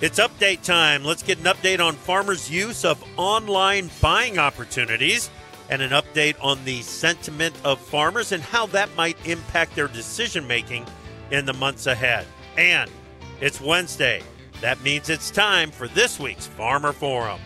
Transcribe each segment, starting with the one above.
It's update time. Let's get an update on farmers' use of online buying opportunities and an update on the sentiment of farmers and how that might impact their decision making in the months ahead. And it's Wednesday. That means it's time for this week's Farmer Forum.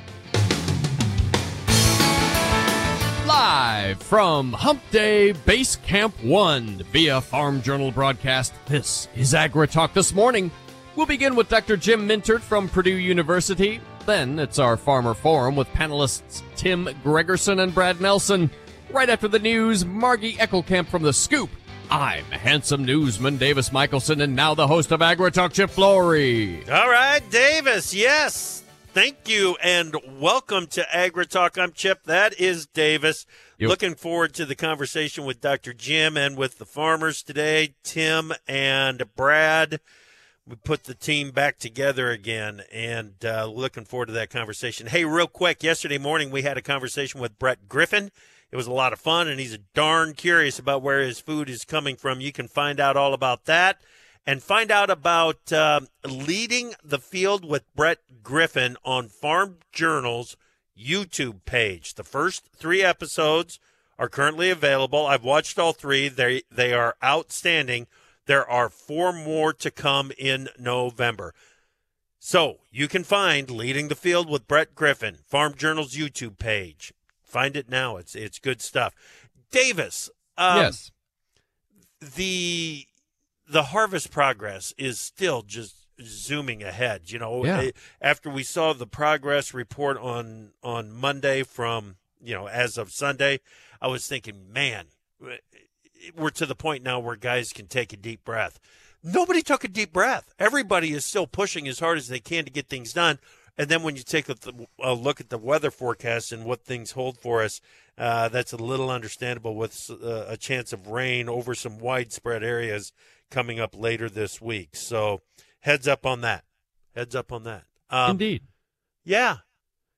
Live from Hump Day Base Camp 1 via Farm Journal broadcast, this is Agri Talk this morning. We'll begin with Dr. Jim Mintert from Purdue University. Then it's our Farmer Forum with panelists Tim Gregerson and Brad Nelson. Right after the news, Margie Eckelkamp from The Scoop. I'm handsome newsman Davis Michaelson, and now the host of Agri Talk, Chip Flory. All right, Davis, yes. Thank you and welcome to Agri Talk. I'm Chip. That is Davis. Looking forward to the conversation with Dr. Jim and with the farmers today, Tim and Brad we put the team back together again and uh, looking forward to that conversation. Hey, real quick, yesterday morning we had a conversation with Brett Griffin. It was a lot of fun, and he's darn curious about where his food is coming from. You can find out all about that and find out about uh, leading the field with Brett Griffin on Farm Journal's YouTube page. The first three episodes are currently available. I've watched all three. They they are outstanding. There are four more to come in November. So you can find Leading the Field with Brett Griffin, Farm Journal's YouTube page. Find it now. It's it's good stuff. Davis. Um, yes. The the harvest progress is still just zooming ahead. You know, Yeah. after we saw the progress report on on Monday from you know as of Sunday, I was thinking, man, we're to the point now where guys can take a deep breath. Nobody took a deep breath. Everybody is still pushing as hard as they can to get things done. And then when you take a, a look at the weather forecast and what things hold for us, uh, that's a little understandable with uh, a chance of rain over some widespread areas coming up later this week. So heads up on that. Heads up on that. Um, Indeed. Yeah.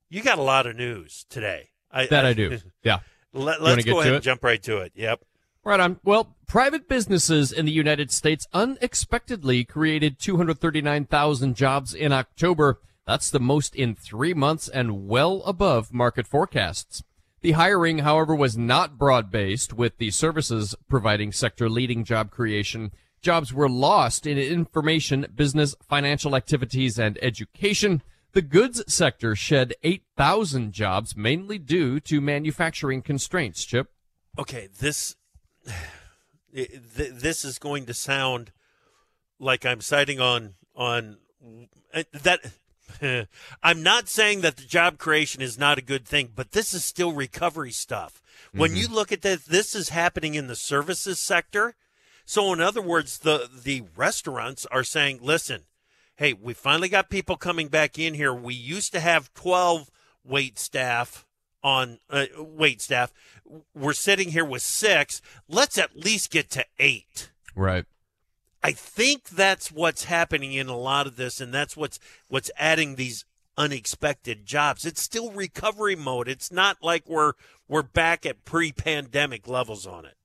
You got a lot of news today. I, That I do. Yeah. Let, us go ahead and jump right to it. Yep. Right on. Well, private businesses in the United States unexpectedly created 239,000 jobs in October. That's the most in three months and well above market forecasts. The hiring, however, was not broad based, with the services providing sector leading job creation. Jobs were lost in information, business, financial activities, and education. The goods sector shed 8,000 jobs, mainly due to manufacturing constraints, Chip. okay, this th- this is going to sound like I'm citing on on uh, that. I'm not saying that the job creation is not a good thing, but this is still recovery stuff. When you look at this, this is happening in the services sector. So, in other words, the the restaurants are saying, "Listen, hey, we finally got people coming back in here. We used to have 12 wait staff on uh, wait staff. We're sitting here with six. Let's at least get to eight. Right. I think that's what's happening in a lot of this, and that's what's what's adding these unexpected jobs. It's still recovery mode. It's not like we're we're back at pre-pandemic levels on it.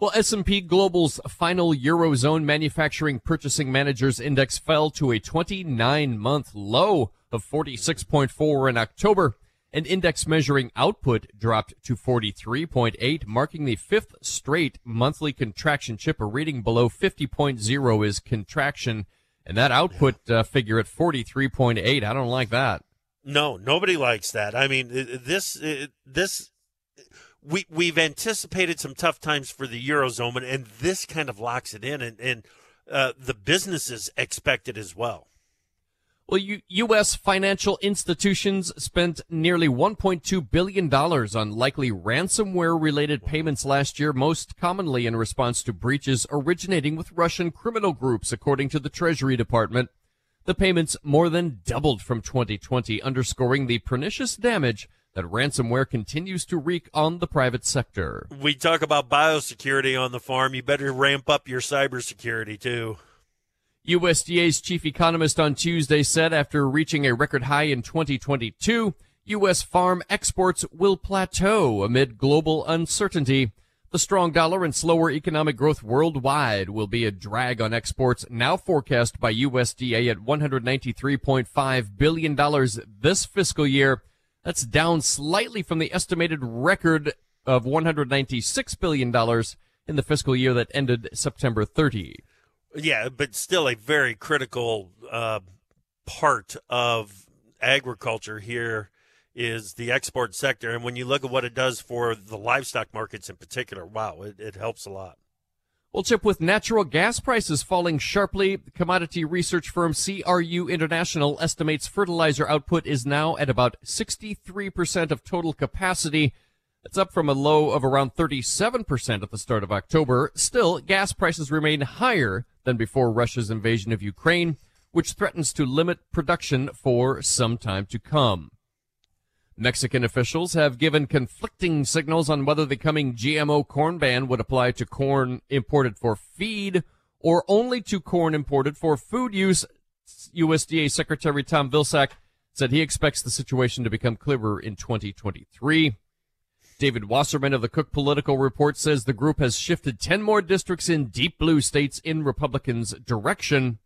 Well, S&P Global's final Eurozone Manufacturing Purchasing Managers Index fell to a 29-month low of 46.4 in October. An index measuring output dropped to 43.8, marking the fifth straight monthly contraction chip. A reading below 50.0 is contraction, and that output uh, figure at 43.8. I don't like that. No, nobody likes that. I mean, this this we we've anticipated some tough times for the eurozone, and, and this kind of locks it in, and and uh, the businesses expect it as well. Well, U- U.S. financial institutions spent nearly $1.2 billion on likely ransomware related payments last year, most commonly in response to breaches originating with Russian criminal groups, according to the Treasury Department. The payments more than doubled from 2020, underscoring the pernicious damage that ransomware continues to wreak on the private sector. We talk about biosecurity on the farm. You better ramp up your cybersecurity too. USDA's chief economist on Tuesday said after reaching a record high in 2022, U.S. farm exports will plateau amid global uncertainty. The strong dollar and slower economic growth worldwide will be a drag on exports now forecast by USDA at $193.5 billion this fiscal year. That's down slightly from the estimated record of $196 billion in the fiscal year that ended September 30. Yeah, but still a very critical uh, part of agriculture here is the export sector. And when you look at what it does for the livestock markets in particular, wow, it, it helps a lot. Well, Chip, with natural gas prices falling sharply, commodity research firm CRU International estimates fertilizer output is now at about 63% of total capacity. That's up from a low of around 37% at the start of October. Still, gas prices remain higher than before Russia's invasion of Ukraine, which threatens to limit production for some time to come. Mexican officials have given conflicting signals on whether the coming GMO corn ban would apply to corn imported for feed or only to corn imported for food use. USDA Secretary Tom Vilsack said he expects the situation to become clearer in 2023. David Wasserman of the Cook Political Report says the group has shifted 10 more districts in deep blue states in Republicans' direction.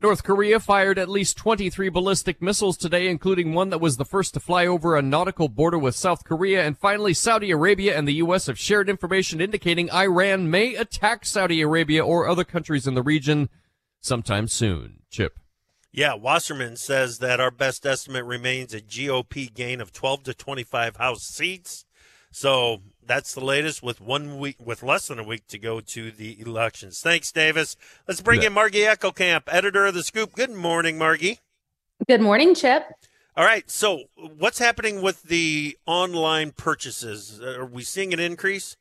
North Korea fired at least 23 ballistic missiles today, including one that was the first to fly over a nautical border with South Korea. And finally, Saudi Arabia and the U.S. have shared information indicating Iran may attack Saudi Arabia or other countries in the region sometime soon. Chip. Yeah, Wasserman says that our best estimate remains a GOP gain of 12 to 25 House seats. So that's the latest with one week, with less than a week to go to the elections. Thanks, Davis. Let's bring yeah. in Margie Eckelkamp, editor of the Scoop. Good morning, Margie. Good morning, Chip. All right. So, what's happening with the online purchases? Are we seeing an increase?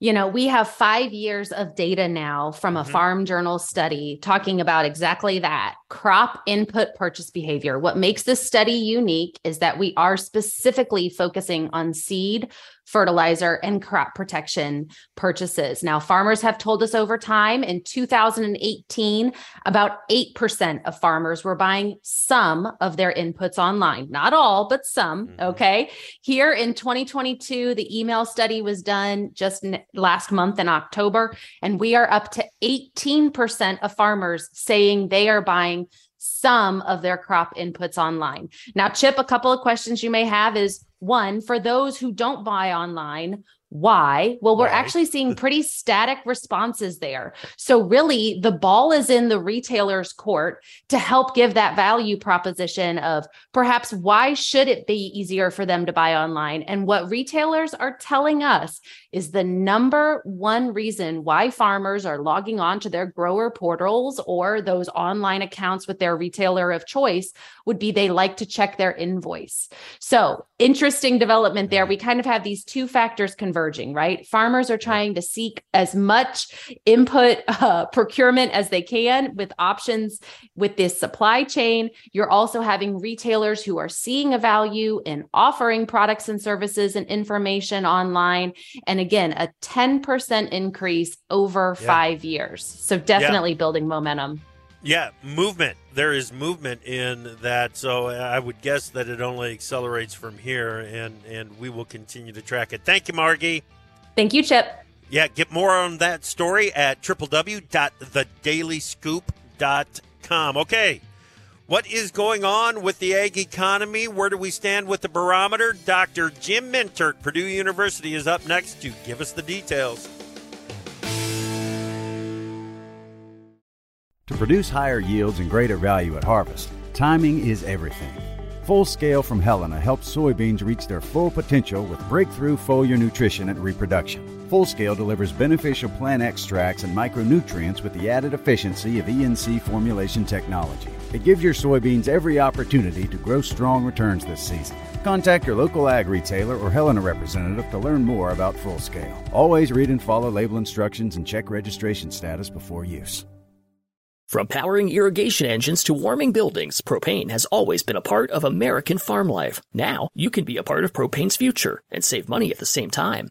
You know, we have five years of data now from a mm-hmm. farm journal study talking about exactly that crop input purchase behavior. What makes this study unique is that we are specifically focusing on seed, fertilizer, and crop protection purchases. Now, farmers have told us over time in 2018, about 8% of farmers were buying some of their inputs online, not all, but some. Mm-hmm. Okay. Here in 2022, the email study was done just last month in October, and we are up to 18% of farmers saying they are buying some of their crop inputs online. Now, Chip, a couple of questions you may have is one, for those who don't buy online, why? Well, we're right. actually seeing pretty static responses there. So, really, the ball is in the retailer's court to help give that value proposition of perhaps why should it be easier for them to buy online? And what retailers are telling us is the number one reason why farmers are logging on to their grower portals or those online accounts with their retailer of choice would be they like to check their invoice. So, interesting development there. We kind of have these two factors converging, right? Farmers are trying to seek as much input uh, procurement as they can with options with this supply chain. You're also having retailers who are seeing a value in offering products and services and information online. And again, a 10% increase over yeah. five years. So, definitely yeah. building momentum. Yeah, movement. There is movement in that, so I would guess that it only accelerates from here, and and we will continue to track it. Thank you, Margie. Thank you, Chip. Yeah, get more on that story at www.thedailyscoop.com. Okay, what is going on with the ag economy? Where do we stand with the barometer? Dr. Jim Mintert, Purdue University, is up next to give us the details. To produce higher yields and greater value at harvest, timing is everything. Full Scale from Helena helps soybeans reach their full potential with breakthrough foliar nutrition and reproduction. Full Scale delivers beneficial plant extracts and micronutrients with the added efficiency of ENC formulation technology. It gives your soybeans every opportunity to grow strong returns this season. Contact your local ag retailer or Helena representative to learn more about Full Scale. Always read and follow label instructions and check registration status before use. From powering irrigation engines to warming buildings, propane has always been a part of American farm life. Now, you can be a part of propane's future and save money at the same time.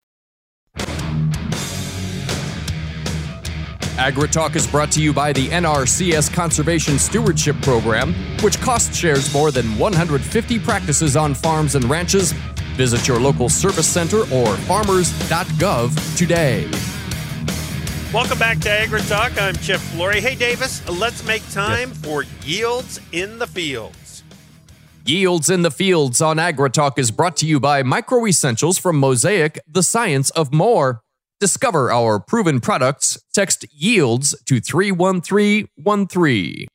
AgriTalk is brought to you by the NRCS Conservation Stewardship Program, which cost shares more than 150 practices on farms and ranches. Visit your local service center or farmers.gov today. Welcome back to AgriTalk. I'm Chip Flory. Hey, Davis, let's make time yes. for Yields in the Fields. Yields in the Fields on AgriTalk is brought to you by Micro Essentials from Mosaic, the science of more. Discover our proven products. Text yields to 31313.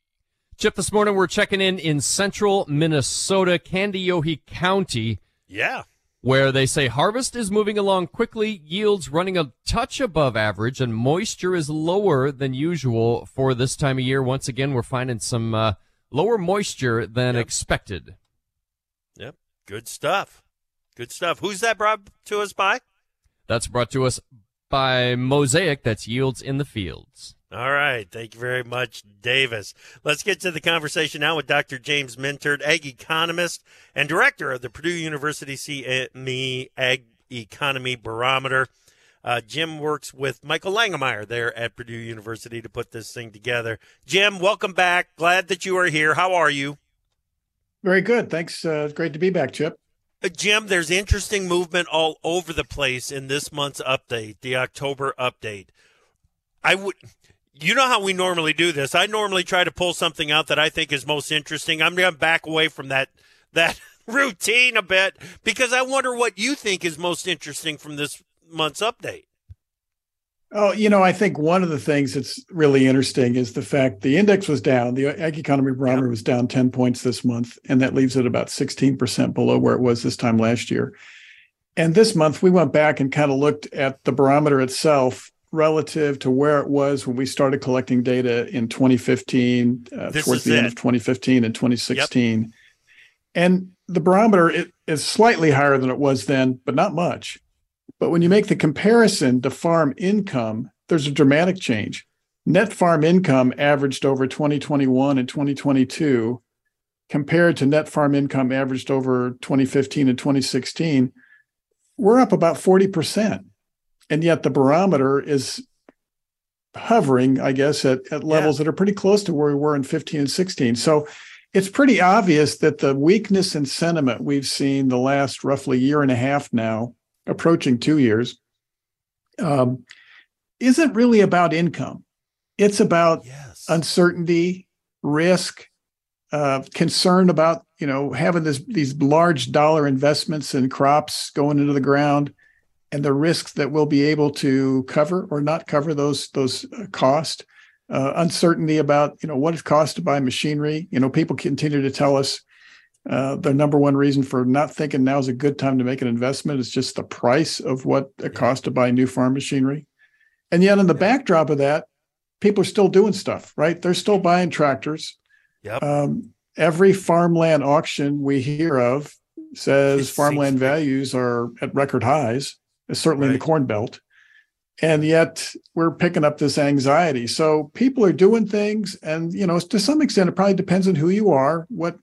Chip, this morning we're checking in in central Minnesota, Kandiyohi County. Yeah. Where they say harvest is moving along quickly, yields running a touch above average, and moisture is lower than usual for this time of year. Once again, we're finding some uh, lower moisture than yep. expected. Yep. Good stuff. Good stuff. Who's that brought to us by? That's brought to us by Mosaic that's yields in the fields. All right. Thank you very much, Davis. Let's get to the conversation now with Dr. James Mintert, ag economist and director of the Purdue University CME Ag Economy Barometer. Uh, Jim works with Michael Langemeier there at Purdue University to put this thing together. Jim, welcome back. Glad that you are here. How are you? Very good. Thanks. Uh, great to be back, Chip. Uh, Jim, there's interesting movement all over the place in this month's update, the October update. I would you know how we normally do this. I normally try to pull something out that I think is most interesting. I'm going to back away from that that routine a bit because I wonder what you think is most interesting from this month's update. Oh, you know, I think one of the things that's really interesting is the fact the index was down. The ag economy barometer yep. was down 10 points this month, and that leaves it about 16% below where it was this time last year. And this month, we went back and kind of looked at the barometer itself relative to where it was when we started collecting data in 2015, uh, towards the it. end of 2015 and 2016. Yep. And the barometer it is slightly higher than it was then, but not much. But when you make the comparison to farm income, there's a dramatic change. Net farm income averaged over 2021 and 2022 compared to net farm income averaged over 2015 and 2016. We're up about 40%. And yet the barometer is hovering, I guess, at, at levels yeah. that are pretty close to where we were in 15 and 16. So it's pretty obvious that the weakness in sentiment we've seen the last roughly year and a half now approaching two years, um, isn't really about income. It's about yes. uncertainty, risk, uh, concern about you know having this these large dollar investments in crops going into the ground, and the risks that we'll be able to cover or not cover those those uh, costs. Uh, uncertainty about you know what it costs to buy machinery. You know, people continue to tell us uh, the number one reason for not thinking now is a good time to make an investment is just the price of what it costs to buy new farm machinery. And yet, in the backdrop of that, people are still doing stuff, right? They're still buying tractors. Yep. Um, every farmland auction we hear of says farmland values are at record highs, certainly right. in the Corn Belt. And yet we're picking up this anxiety. So people are doing things, and you know, to some extent, it probably depends on who you are, what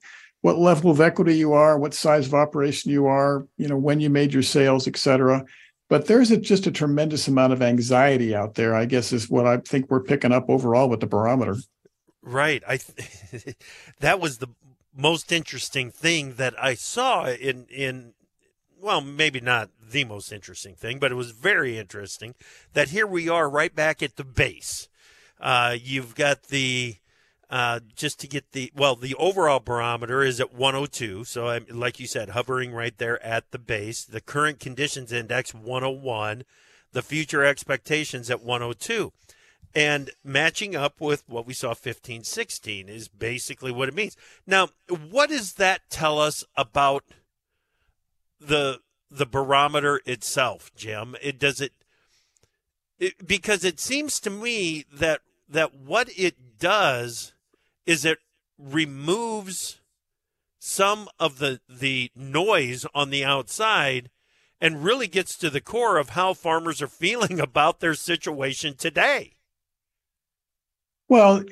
what level of equity you are, what size of operation you are, you know, when you made your sales, et cetera. But there's a, just a tremendous amount of anxiety out there, I guess, is what I think we're picking up overall with the barometer. Right. I th- that was the most interesting thing that I saw in in well, maybe not the most interesting thing, but it was very interesting that here we are right back at the base. Uh, you've got the uh, just to get the well, the overall barometer is at 102. So, I'm, like you said, hovering right there at the base. The current conditions index 101. The future expectations at 102. And matching up with what we saw 15 16 is basically what it means. Now, what does that tell us about the the barometer itself, Jim? It does it, it because it seems to me that that what it does is it removes some of the the noise on the outside and really gets to the core of how farmers are feeling about their situation today. Well,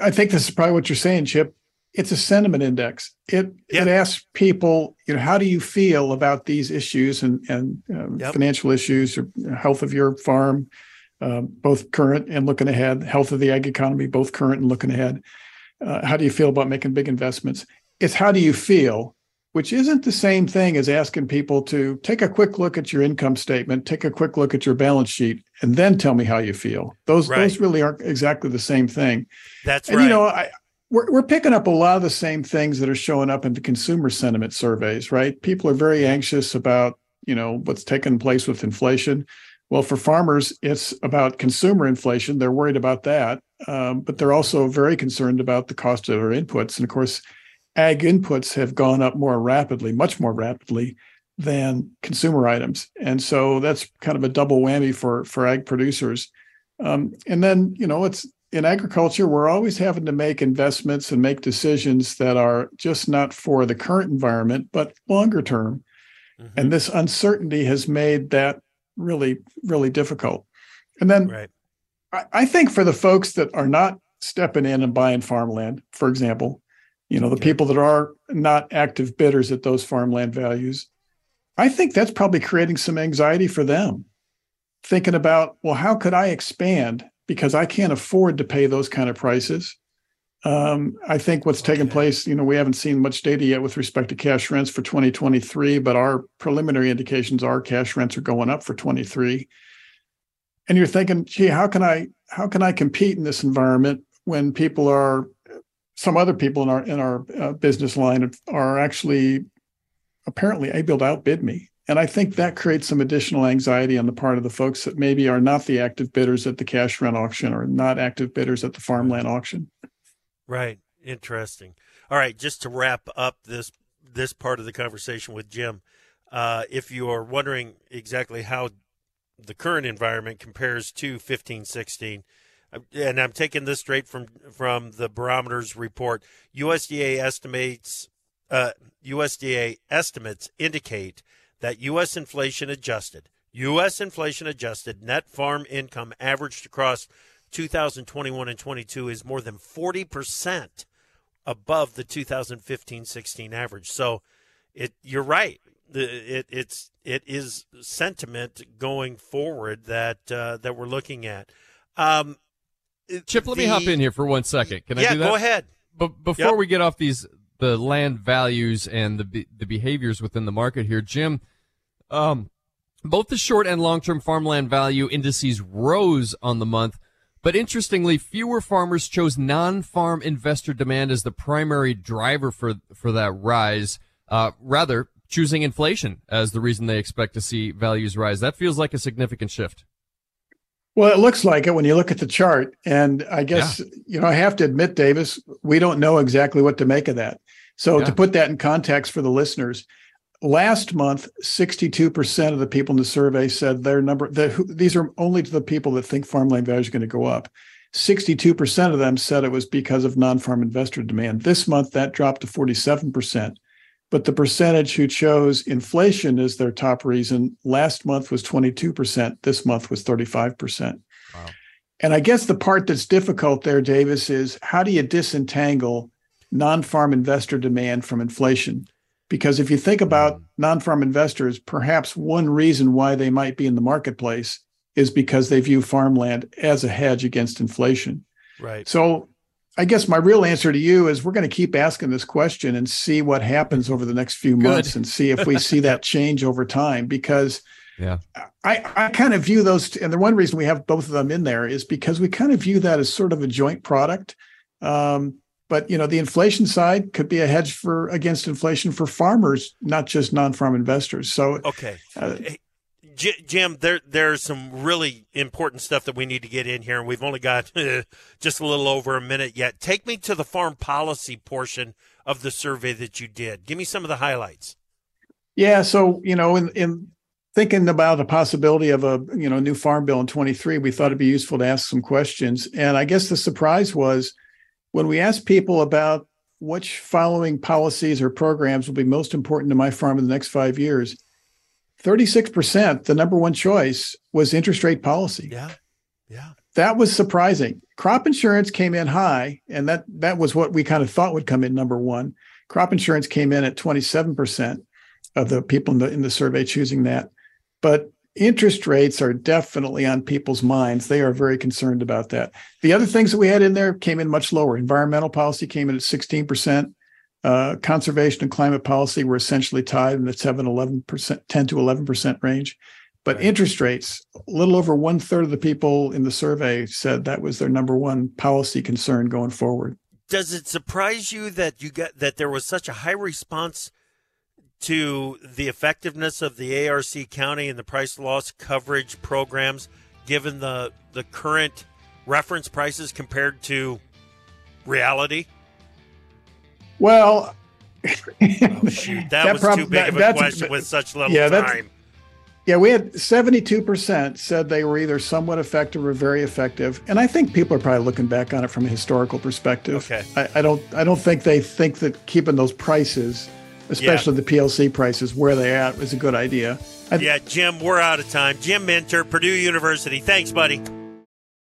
I think this is probably what you're saying, Chip. It's a sentiment index. It Yeah. it asks people, you know, how do you feel about these issues and and um, Yep. financial issues or health of your farm, um, both current and looking ahead, health of the ag economy, both current and looking ahead. Uh, how do you feel about making big investments? It's how do you feel, which isn't the same thing as asking people to take a quick look at your income statement, take a quick look at your balance sheet, and then tell me how you feel. Those Right. those really aren't exactly the same thing. That's and right. you know, I we're we're picking up a lot of the same things that are showing up in the consumer sentiment surveys, right? People are very anxious about, you know, what's taking place with inflation. Well, for farmers, it's about consumer inflation. They're worried about that, um, but they're also very concerned about the cost of their inputs. And of course, ag inputs have gone up more rapidly, much more rapidly than consumer items, and so that's kind of a double whammy for for ag producers. Um, and then, you know, it's in agriculture, we're always having to make investments and make decisions that are just not for the current environment, but longer term. Mhm. And this uncertainty has made that really, really difficult. And then right. I, think for the folks that are not stepping in and buying farmland, for example, you know, the Okay. people that are not active bidders at those farmland values, I think that's probably creating some anxiety for them. Thinking about, well, how could I expand because I can't afford to pay those kind of prices? Um, I think what's taken place, you know, we haven't seen much data yet with respect to cash rents for 2023, but our preliminary indications are cash rents are going up for 23 and you're thinking gee how can i how can i compete in this environment when people are some other people in our in our uh, business line are actually apparently able to outbid me and i think that creates some additional anxiety on the part of the folks that maybe are not the active bidders at the cash rent auction or not active bidders at the farmland auction Right. Interesting. All right. Just to wrap up this this part of the conversation with Jim, uh, if you are wondering exactly how the current environment compares to fifteen sixteen, uh, and I'm taking this straight from from the barometers report, USDA estimates uh, USDA estimates indicate that U.S. inflation adjusted U.S. inflation adjusted net farm income averaged across 2021 and 22 is more than 40% above the 2015-16 average. So it you're right. The, it it's it is sentiment going forward that uh, that we're looking at. Um, Chip, let me hop in here for one second. Can I yeah, do that? go ahead. But before Yep. we get off these the land values and the the behaviors within the market here, Jim, um, both the short and long term farmland value indices rose on the month, but interestingly, fewer farmers chose non farm investor demand as the primary driver for for that rise. Uh, rather, choosing inflation as the reason they expect to see values rise. That feels like a significant shift. Well, it looks like it when you look at the chart. And I guess, you know, I have to admit, Davis, we don't know exactly what to make of that. So Yeah. to put that in context for the listeners, last month, 62% of the people in the survey said their number, the, who, these are only to the people that think farmland value is going to go up. 62% of them said it was because of non-farm investor demand. This month, that dropped to 47%. But the percentage who chose inflation as their top reason last month was 22%. This month was 35%. Wow. And I guess the part that's difficult there, Davis, is how do you disentangle non farm investor demand from inflation? Because if you think about mm. non farm investors, perhaps one reason why they might be in the marketplace is because they view farmland as a hedge against inflation. Right. So I guess my real answer to you is we're going to keep asking this question and see what happens over the next few Good. months and see if we see that change over time because Yeah. I, I kind of view those and the one reason we have both of them in there is because we kind of view that as sort of a joint product. Um, but you know the inflation side could be a hedge for against inflation for farmers, not just non-farm investors. So Okay. uh, Hey, J- Jim, there there's some really important stuff that we need to get in here, and we've only got just a little over a minute yet. Take me to the farm policy portion of the survey that you did. Give me some of the highlights. Yeah, so you know, in in thinking about the possibility of a you know new farm bill in 23, we thought it'd be useful to ask some questions. And I guess the surprise was when we asked people about which following policies or programs will be most important to my farm in the next five years, 36%, the number one choice was interest rate policy. Yeah. Yeah. That was surprising. Crop insurance came in high, and that that was what we kind of thought would come in number one. Crop insurance came in at 27% of the people in the in the survey choosing that. But interest rates are definitely on people's minds. They are very concerned about that. The other things that we had in there came in much lower. Environmental policy came in at 16%. Uh, conservation and climate policy were essentially tied in the 7, 11%, 10 to 11% range. But interest rates, a little over one third of the people in the survey said that was their number one policy concern going forward. Does it surprise you that you got that there was such a high response to the effectiveness of the ARC County and the price loss coverage programs, given the the current reference prices compared to reality? Well, oh, shoot, that, that was prob- too big that, of a question with such little yeah, time. Yeah, we had 72% said they were either somewhat effective or very effective. And I think people are probably looking back on it from a historical perspective. Okay. I, I don't I don't think they think that keeping those prices especially yeah. the PLC prices where they're at is a good idea. I, yeah, Jim, we're out of time. Jim Mintert, Purdue University. Thanks, buddy.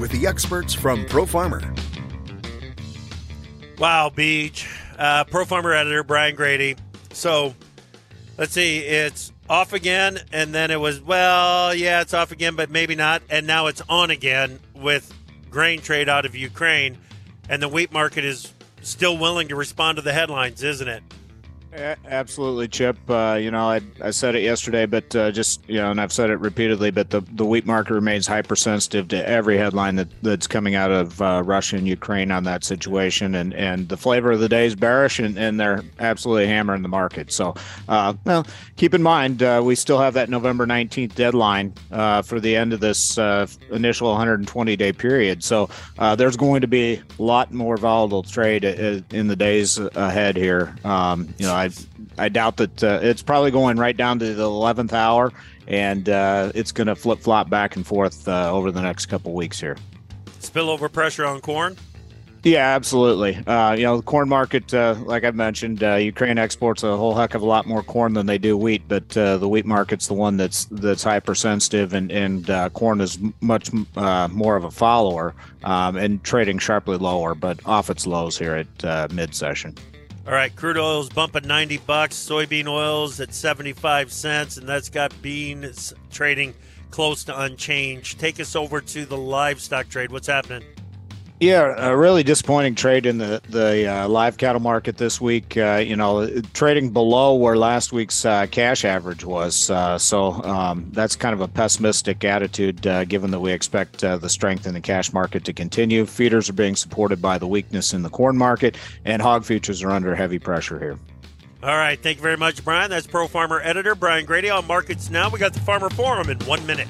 with the experts from Pro Farmer. Wow, Beach. Uh, Pro Farmer editor Brian Grete. So let's see, it's off again, and then it was, well, yeah, it's off again, but maybe not. And now it's on again with grain trade out of Ukraine. And the wheat market is still willing to respond to the headlines, isn't it? Absolutely, Chip. Uh, you know, I, I said it yesterday, but uh, just you know, and I've said it repeatedly. But the, the wheat market remains hypersensitive to every headline that, that's coming out of uh, Russia and Ukraine on that situation, and, and the flavor of the day is bearish, and, and they're absolutely hammering the market. So, uh, well, keep in mind uh, we still have that November nineteenth deadline uh, for the end of this initial 120 day period. So there's going to be a lot more volatile trade in the days ahead here. Um, you know. I I doubt that uh, it's probably going right down to the eleventh hour, and uh, it's going to flip flop back and forth uh, over the next couple weeks here. Spillover pressure on corn. Yeah, absolutely. Uh, you know, the corn market, uh, like I mentioned, uh, Ukraine exports a whole heck of a lot more corn than they do wheat, but uh, the wheat market's the one that's that's hypersensitive, and and uh, corn is much uh, more of a follower um, and trading sharply lower, but off its lows here at mid session. All right, crude oil's bumping 90 bucks, soybean oil's at 75 cents, and that's got beans trading close to unchanged. Take us over to the livestock trade. What's happening? Yeah, a really disappointing trade in the the uh, live cattle market this week. Uh, you know, trading below where last week's uh, cash average was. Uh, so um, that's kind of a pessimistic attitude, uh, given that we expect uh, the strength in the cash market to continue. Feeders are being supported by the weakness in the corn market, and hog futures are under heavy pressure here. All right, thank you very much, Brian. That's Pro Farmer editor Brian Grete on markets now. We got the Farmer Forum in one minute.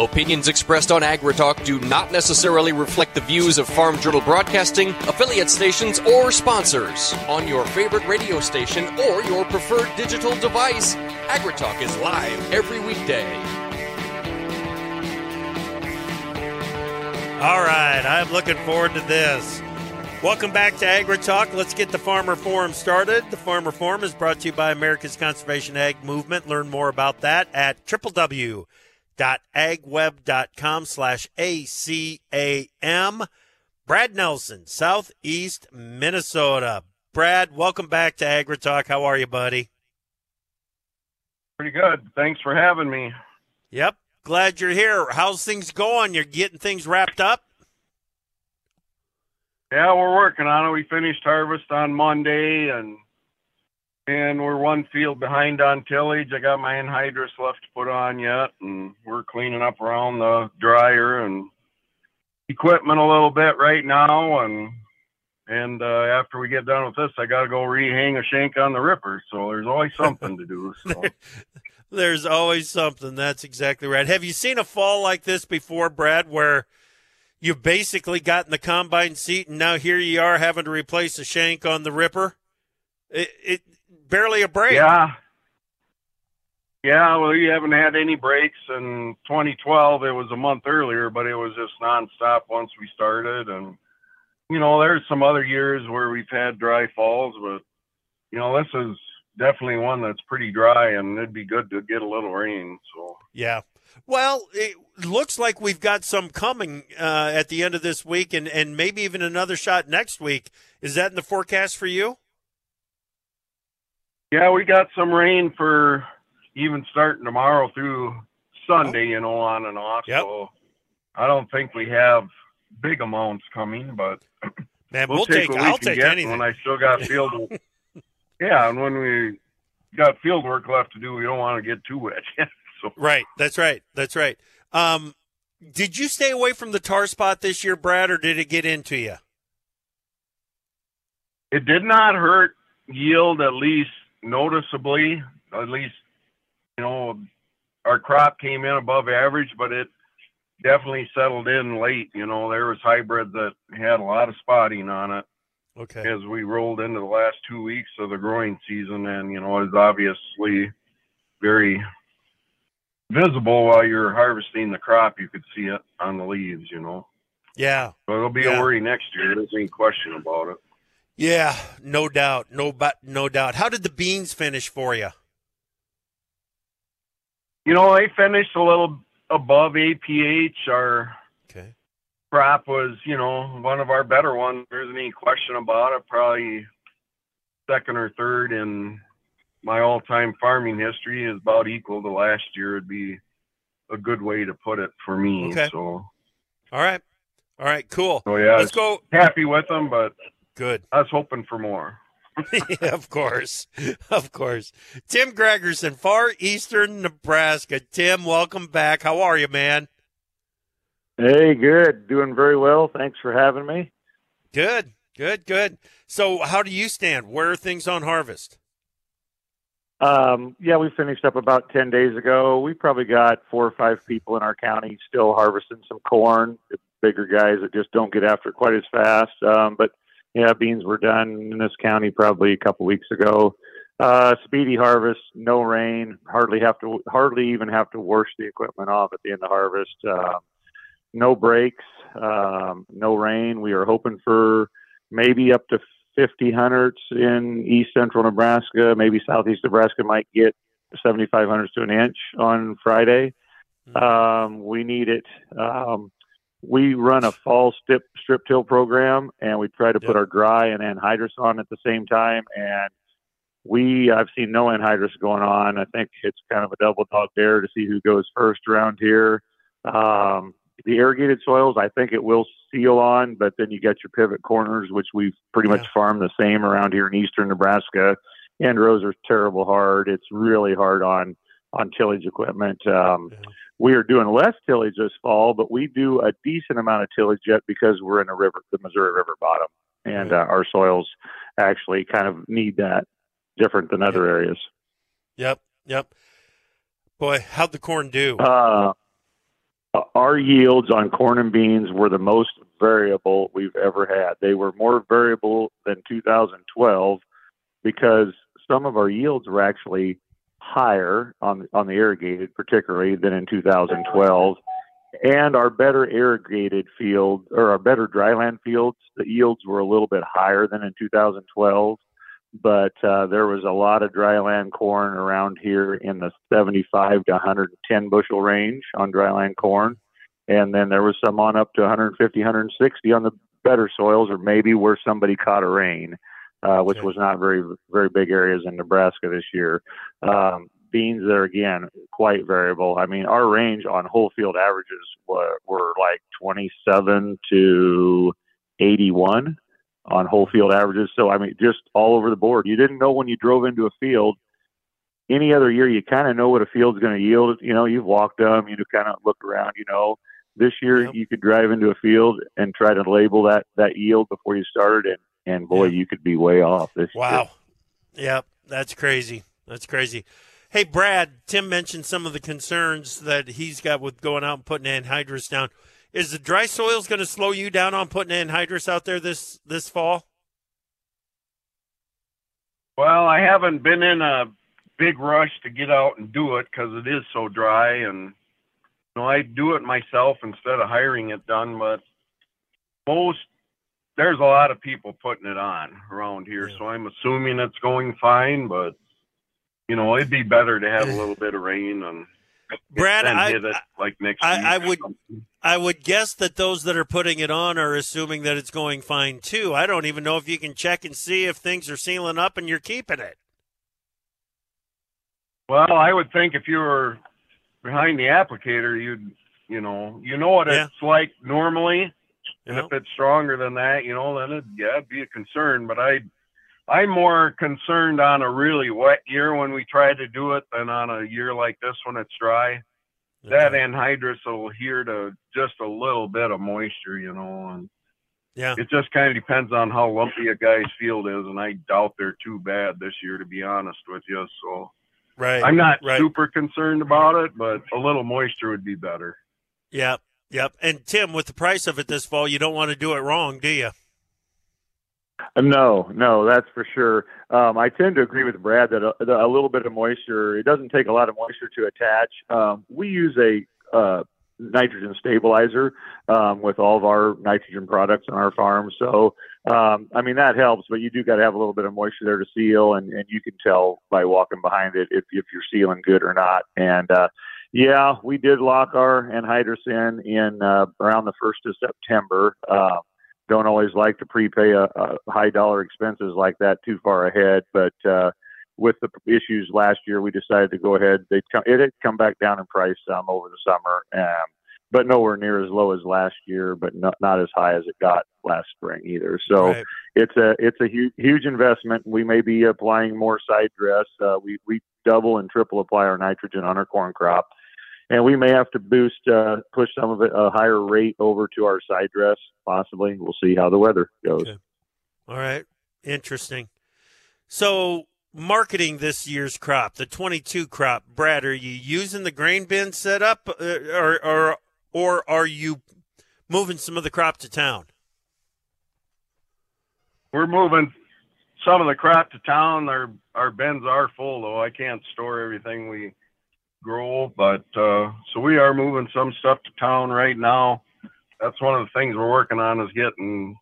Opinions expressed on AgriTalk do not necessarily reflect the views of Farm Journal Broadcasting, affiliate stations, or sponsors. On your favorite radio station or your preferred digital device, AgriTalk is live every weekday. All right, I'm looking forward to this. Welcome back to AgriTalk. Let's get the Farmer Forum started. The Farmer Forum is brought to you by America's Conservation Ag Movement. Learn more about that at www.agweb.com slash ACAM. Brad Nelson, Southeast Minnesota. Brad, welcome back to Agri Talk. How are you, buddy? Pretty good. Thanks for having me. Yep. Glad you're here. How's things going? You're getting things wrapped up? Yeah, we're working on it. We finished harvest on Monday and and we're one field behind on tillage. I got my anhydrous left to put on yet and we're cleaning up around the dryer and equipment a little bit right now and and uh, after we get done with this, I got to go rehang a shank on the ripper. So there's always something to do. So. there's always something. That's exactly right. Have you seen a fall like this before, Brad, where you've basically gotten the combine seat and now here you are having to replace a shank on the ripper? It, it barely a break. Yeah. Yeah, well, you haven't had any breaks in 2012. It was a month earlier, but it was just nonstop once we started. And, you know, there's some other years where we've had dry falls, but, you know, this is definitely one that's pretty dry and it'd be good to get a little rain. So, yeah. Well, it looks like we've got some coming uh, at the end of this week and, and maybe even another shot next week. Is that in the forecast for you? Yeah, we got some rain for even starting tomorrow through Sunday, you know, on and off. Yep. So I don't think we have big amounts coming, but Man, we'll, we'll take, take- what I'll we can take get anything. when I still got field. yeah, and when we got field work left to do, we don't want to get too wet. so Right. That's right. That's right. Um, did you stay away from the tar spot this year, Brad, or did it get into you? it did not hurt yield at least noticeably. At least, you know, our crop came in above average, but it definitely settled in late. You know, there was hybrid that had a lot of spotting on it Okay. as we rolled into the last two weeks of the growing season, and you know, it's obviously very visible while you're harvesting the crop. You could see it on the leaves. You know, Yeah. so it'll be Yeah. a worry next year. There's any question about it. Yeah. No doubt. No, but no doubt. How did the beans finish for you? You know, they finished a little above APH. Our Okay. crop was, you know, one of our better ones. There isn't any question about it. Probably second or third in my all-time farming history is about equal to last year. Would be a good way to put it for me. Okay. So, All right. All right. Cool. so yeah, Let's go. happy with them, but Good. I was hoping for more. yeah, of course. Of course. Tim Gregerson, Far Eastern Nebraska. Tim, welcome back. How are you, man? Hey, good. Doing very well. Thanks for having me. Good. Good. Good. So, how do you stand? Where are things on harvest? Um, yeah, we finished up about 10 days ago. We probably got four or five people in our county still harvesting some corn, the bigger guys that just don't get after it quite as fast. Um, but yeah, beans were done in this county probably a couple weeks ago. Uh, speedy harvest, no rain, hardly have to, hardly even have to wash the equipment off at the end of harvest. Um, no breaks, um, no rain. We are hoping for maybe up to 50 hundredths in east central Nebraska. Maybe southeast Nebraska might get 75 hundredths to an inch on Friday. Um, we need it. Um, we run a fall strip strip till program, and we try to put our dry and anhydrous on at the same time. And we, I've seen no anhydrous going on. I think it's kind of a double dog dare to see who goes first around here. Um, the irrigated soils, I think it will seal on, but then you got your pivot corners, which we've pretty much farmed the same around here in eastern Nebraska. And rows are terrible hard. It's really hard on on tillage equipment. Um, We are doing less tillage this fall, but we do a decent amount of tillage yet because we're in a river, the Missouri River bottom, and uh, our soils actually kind of need that different than other areas. Yep. Yep. Boy, how'd the corn do? Uh, our yields on corn and beans were the most variable we've ever had. They were more variable than 2012 because some of our yields were actually higher on on the irrigated, particularly than in 2012. and our better irrigated fields or our better dryland fields, the yields were a little bit higher than in 2012. But uh, there was a lot of dryland corn around here in the 75 to 110 bushel range on dryland corn, and then there was some on up to 150, 160 on the better soils, or maybe where somebody caught a rain, uh, which Okay. was not very very big areas in Nebraska this year. Um, beans there again quite variable. I mean, our range on whole field averages were, were like 27 to 81 on whole field averages. So I mean, just all over the board. You didn't know when you drove into a field. Any other year, you kind of know what a field's going to yield. You know, you've walked them. You kind of look around. You know, this year Yep. you could drive into a field and try to label that that yield before you started, and and boy, Yeah. you could be way off this year. Wow. Yep, that's crazy. That's crazy. Hey, Brad, Tim mentioned some of the concerns that he's got with going out and putting anhydrous down. Is the dry soils going to slow you down on putting anhydrous out there this this fall? Well, I haven't been in a big rush to get out and do it because it is so dry, and you know I do it myself instead of hiring it done. But most there's a lot of people putting it on around here, Yeah. so I'm assuming it's going fine. But you know, it'd be better to have a little bit of rain and Brad, I- hit it like next I- week. I would- something. I would guess that those that are putting it on are assuming that it's going fine too. I don't even know if you can check and see if things are sealing up and you're keeping it. Well, I would think if you were behind the applicator, you'd, you know, you know what Yeah. it's like normally, and Yeah. if it's stronger than that, you know, then it, yeah, it'd be a concern. But I, I'm more concerned on a really wet year when we try to do it than on a year like this when it's dry. That anhydrous will adhere to just a little bit of moisture, you know, and Yeah. it just kind of depends on how lumpy a guy's field is, and I doubt they're too bad this year, to be honest with you. So. Right. I'm not right. super concerned about it, but a little moisture would be better. Yep. Yep. And Tim, with the price of it this fall, you don't want to do it wrong, do you? No, no, that's for sure. Um, I tend to agree with Brad that a, a little bit of moisture, it doesn't take a lot of moisture to attach. Um, we use a uh, nitrogen stabilizer um, with all of our nitrogen products on our farm. So, um, I mean, that helps, but you do got to have a little bit of moisture there to seal, and, and you can tell by walking behind it if, if you're sealing good or not. And, uh, yeah, we did lock our anhydrous in in uh, around the first of September. Uh, don't always like to prepay a, a high dollar expenses like that too far ahead, but uh, with the issues last year, we decided to go ahead. They it had come back down in price some over the summer, um, but nowhere near as low as last year, but not not as high as it got last spring either. So Right. it's a it's a huge huge investment. We may be applying more side dress. Uh, we we double and triple apply our nitrogen on our corn crop, and we may have to boost uh, push some of it a higher rate over to our side dress. Possibly, we'll see how the weather goes. Okay. All right. Interesting. So, marketing this year's crop, the 22 crop, Brad, are you using the grain bin setup uh, or, or, or are you moving some of the crop to town? We're moving some of the crop to town. Our our bins are full though. I can't store everything we grow, but uh, so we are moving some stuff to town right now. That's one of the things we're working on is getting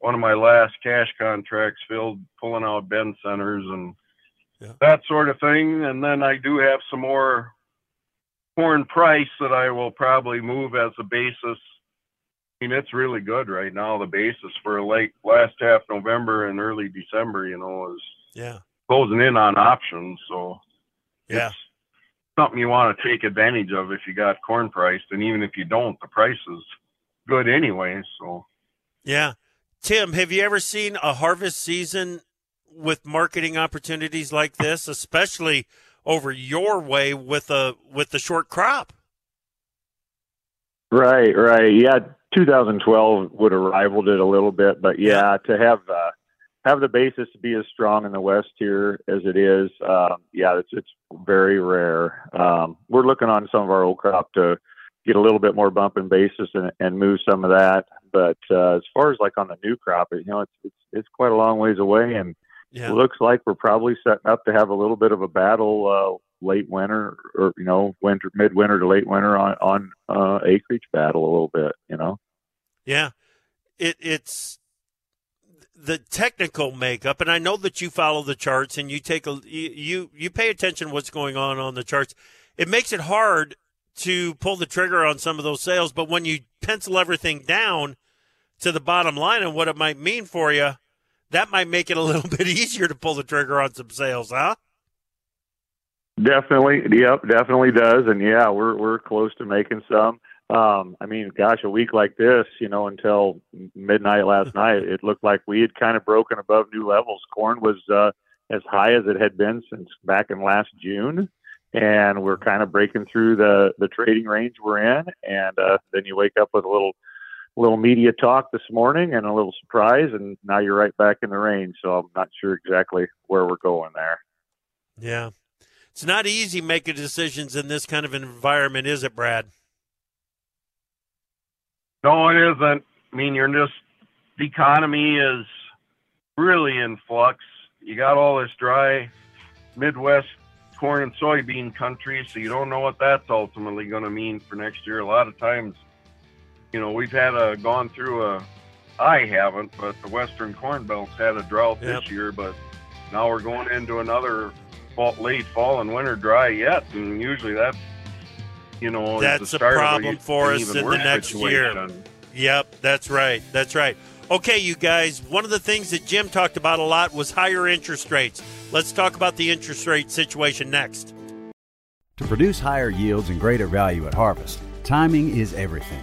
one of my last cash contracts filled, pulling out bin centers and Yeah. that sort of thing. And then I do have some more corn price that I will probably move as a basis I mean, it's really good right now. The basis for late last half November and early December, you know, is Yeah. closing in on options. So Yeah. It's something you want to take advantage of if you got corn priced, and even if you don't, the price is good anyway. So Yeah. Tim, have you ever seen a harvest season with marketing opportunities like this, especially over your way with a with the short crop? Right, right. Yeah, 2012 would have rivaled it a little bit, but yeah, to have uh, have the basis to be as strong in the West here as it is, um, yeah, it's it's very rare. Um, we're looking on some of our old crop to get a little bit more bump in basis and, and move some of that. But uh, as far as like on the new crop, you know, it's it's it's quite a long ways away, and Yeah. it looks like we're probably setting up to have a little bit of a battle uh, late winter or you know winter midwinter to late winter on on uh, acreage battle a little bit. You know. Yeah, it it's the technical makeup, and I know that you follow the charts and you take a you you pay attention to what's going on on the charts. It makes it hard to pull the trigger on some of those sales, but when you pencil everything down to the bottom line and what it might mean for you, that might make it a little bit easier to pull the trigger on some sales, huh? Definitely, yep, definitely does, and yeah, we're we're close to making some. Um, I mean, gosh, a week like this, you know, until midnight last night, it looked like we had kind of broken above new levels. Corn was uh, as high as it had been since back in last June, and we're kind of breaking through the the trading range we're in. And uh, then you wake up with a little little media talk this morning and a little surprise, and now you're right back in the range. So I'm not sure exactly where we're going there. Yeah, it's not easy making decisions in this kind of environment, is it, Brad? No, it isn't. I mean, you're just the economy is really in flux. You got all this dry Midwest corn and soybean country, so you don't know what that's ultimately going to mean for next year. A lot of times, you know, we've had a gone through a. I haven't, but the Western Corn Belt's had a drought Yep. this year. But now we're going into another fall, late fall and winter dry yet, and usually that's you know That's the a start of problem for us in the worse next year. situation. Yep, that's right. That's right. Okay, you guys, one of the things that Jim talked about a lot was higher interest rates. Let's talk about the interest rate situation next. To produce higher yields and greater value at harvest, timing is everything.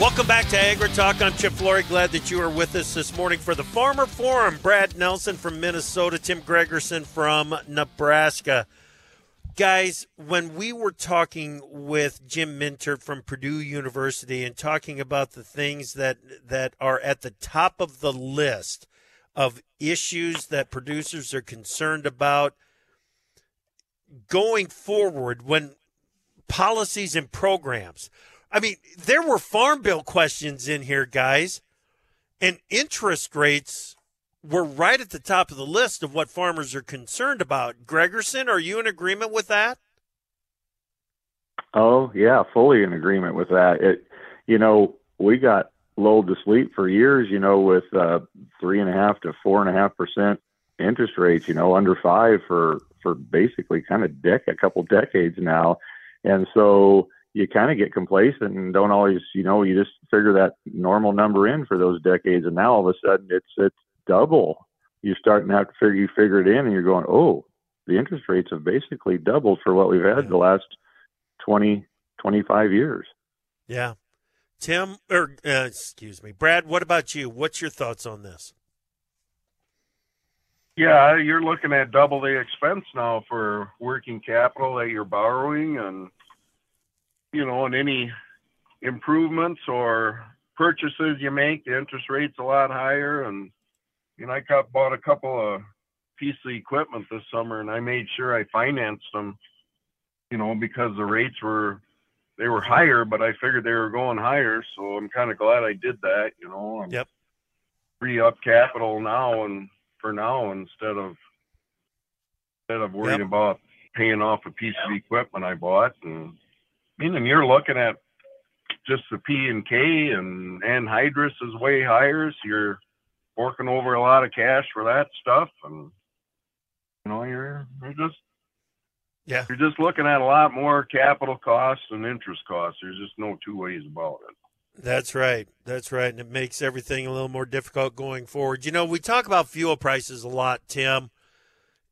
Welcome back to Agri Talk. I'm Chip Flory. Glad that you are with us this morning for the Farmer Forum. Brad Nelson from Minnesota, Tim Gregerson from Nebraska. Guys, when we were talking with Jim Mintert from Purdue University and talking about the things that that are at the top of the list of issues that producers are concerned about going forward when policies and programs I mean, there were farm bill questions in here, guys, and interest rates were right at the top of the list of what farmers are concerned about. Gregerson, are you in agreement with that? Oh yeah, fully in agreement with that. It, you know, we got lulled to sleep for years. You know, with uh, three and a half to four and a half percent interest rates. You know, under five for for basically kind of dec a couple decades now, and so you kind of get complacent and don't always, you know, you just figure that normal number in for those decades, and now all of a sudden it's it's double. You're starting to have to figure you figure it in, and you're going, oh, the interest rates have basically doubled for what we've had the last 20, 25 years. Yeah. Tim, or uh, excuse me, Brad, what about you? What's your thoughts on this? Yeah, you're looking at double the expense now for working capital that you're borrowing, and you know, and any improvements or purchases you make, the interest rate's a lot higher. And you know, I got bought a couple of pieces of equipment this summer, and I made sure I financed them. You know, because the rates were they were higher, but I figured they were going higher, so I'm kind of glad I did that. You know, I'm Yep. free up capital now and for now instead of instead of worrying Yep. about paying off a piece of equipment I bought and mean and you're looking at just the P and K and anhydrous is way higher, so you're forking over a lot of cash for that stuff, and you know you're you're just yeah you're just looking at a lot more capital costs and interest costs. There's just no two ways about it. That's right. That's right. And it makes everything a little more difficult going forward. You know, we talk about fuel prices a lot, Tim,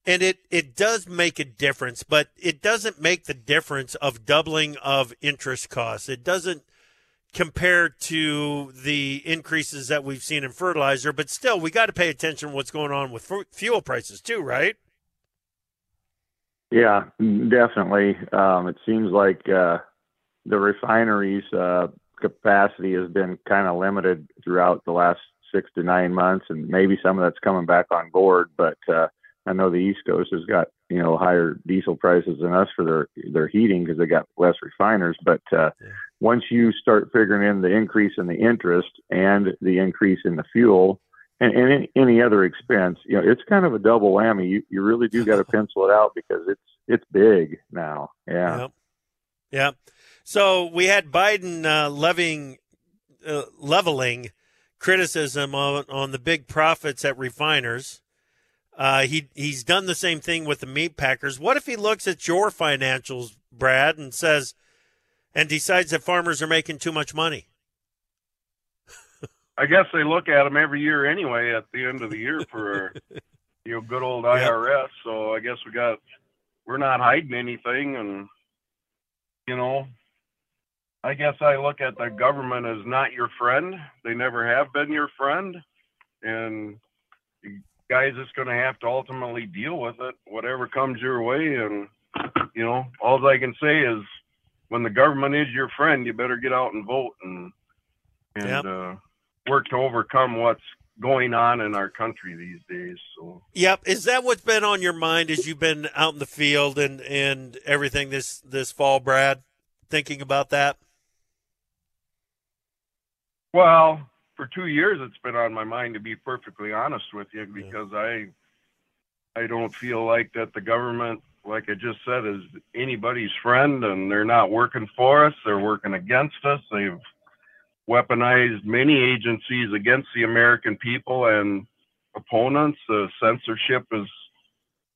and it, it does make a difference, but it doesn't make the difference of doubling of interest costs. It doesn't compare to the increases that we've seen in fertilizer, but still, we got to pay attention to what's going on with fuel prices too, right? Yeah, definitely. Um, it seems like uh, the refineries uh, capacity has been kind of limited throughout the last six to nine months, and maybe some of that's coming back on board. But uh, I know the East Coast has got you know higher diesel prices than us for their their heating because they got less refiners. But uh, yeah. once you start figuring in the increase in the interest and the increase in the fuel and, and any, any other expense, you know, it's kind of a double whammy. You you really do got to pencil it out because it's it's big now. Yeah. Yep. Yeah. So we had Biden uh, levying, uh, leveling criticism on, on the big profits at refiners. Uh, he he's done the same thing with the meat packers. What if he looks at your financials, Brad, and says, and decides that farmers are making too much money? I guess they look at them every year anyway. At the end of the year for you know good old IRS. Yep. So I guess we got we're not hiding anything, and you know I guess I look at the government as not your friend. They never have been your friend, and guys just going to have to ultimately deal with it, whatever comes your way. And you know, all I can say is, when the government is your friend, you better get out and vote and and yep. uh, work to overcome what's going on in our country these days. So. Yep, is that what's been on your mind as you've been out in the field and and everything this this fall, Brad? Thinking about that. Well, for two years, it's been on my mind to be perfectly honest with you, because yeah. I, I don't feel like that the government, like I just said, is anybody's friend, and they're not working for us. They're working against us. They've weaponized many agencies against the American people and opponents. The censorship is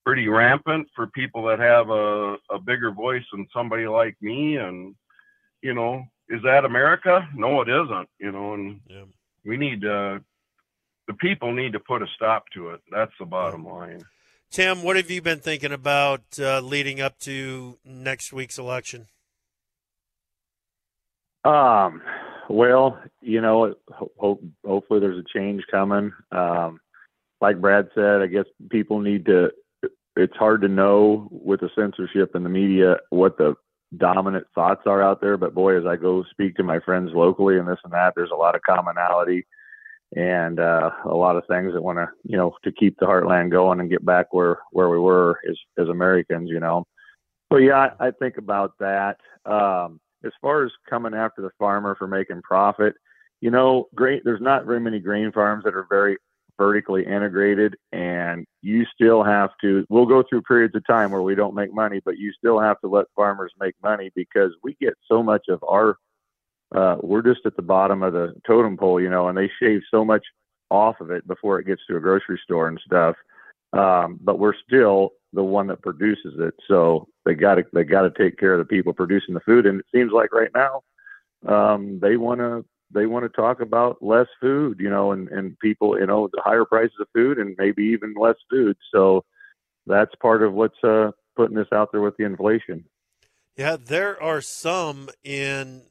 pretty rampant for people that have a, a bigger voice than somebody like me, and you know is that America? No, it isn't. You know, and yeah. We need uh, the people need to put a stop to it. That's the bottom line. Tim, what have you been thinking about uh, leading up to next week's election? Um, well, you know, hope, hopefully there's a change coming. Um, like Brad said, I guess people need to. It's hard to know with the censorship and the media what the dominant thoughts are out there. But boy, as I go speak to my friends locally and this and that, there's a lot of commonality and uh, a lot of things that want to, you know, to keep the heartland going and get back where where we were as as Americans, you know. But yeah, I, I think about that. Um, as far as coming after the farmer for making profit, you know, great. There's not very many grain farms that are very vertically integrated and you still have to we'll go through periods of time where we don't make money but you still have to let farmers make money because we get so much of our uh, we're just at the bottom of the totem pole you know and they shave so much off of it before it gets to a grocery store and stuff. Um, but we're still the one that produces it. So they got to they got to take care of the people producing the food. And it seems like right now um, they want to they want to talk about less food, you know, and, and people, you know, the higher prices of food and maybe even less food. So that's part of what's uh, putting this out there with the inflation. Yeah, there are some in,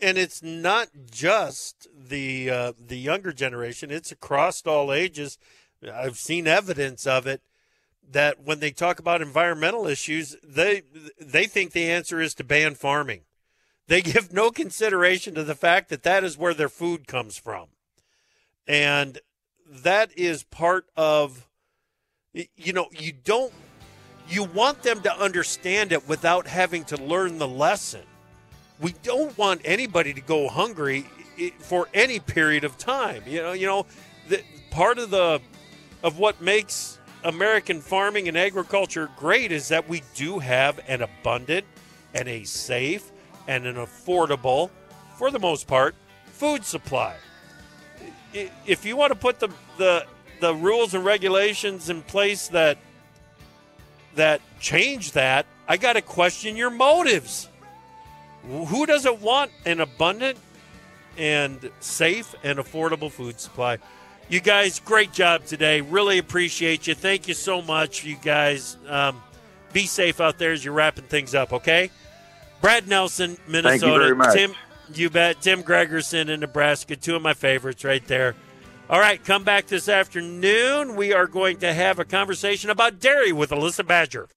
and it's not just the uh, the younger generation; it's across all ages. I've seen evidence of it that when they talk about environmental issues, they they think the answer is to ban farming. They give no consideration to the fact that that is where their food comes from. And that is part of, you know, you don't, you want them to understand it without having to learn the lesson. We don't want anybody to go hungry for any period of time. You know, you know, the, part of the, of what makes American farming and agriculture great is that we do have an abundant and a safe and an affordable for the most part, food supply. If you want to put the the the rules and regulations in place that that change that, I got to question your motives. Who doesn't want an abundant and safe and affordable food supply? You guys, great job today. Really appreciate you. Thank you so much, you guys. Um, be safe out there as you're wrapping things up, okay? Brad Nelson, Minnesota. Thank you very much. Tim, you bet. Tim Gregerson in Nebraska, two of my favorites right there. All right, come back this afternoon. We are going to have a conversation about dairy with Alyssa Badger.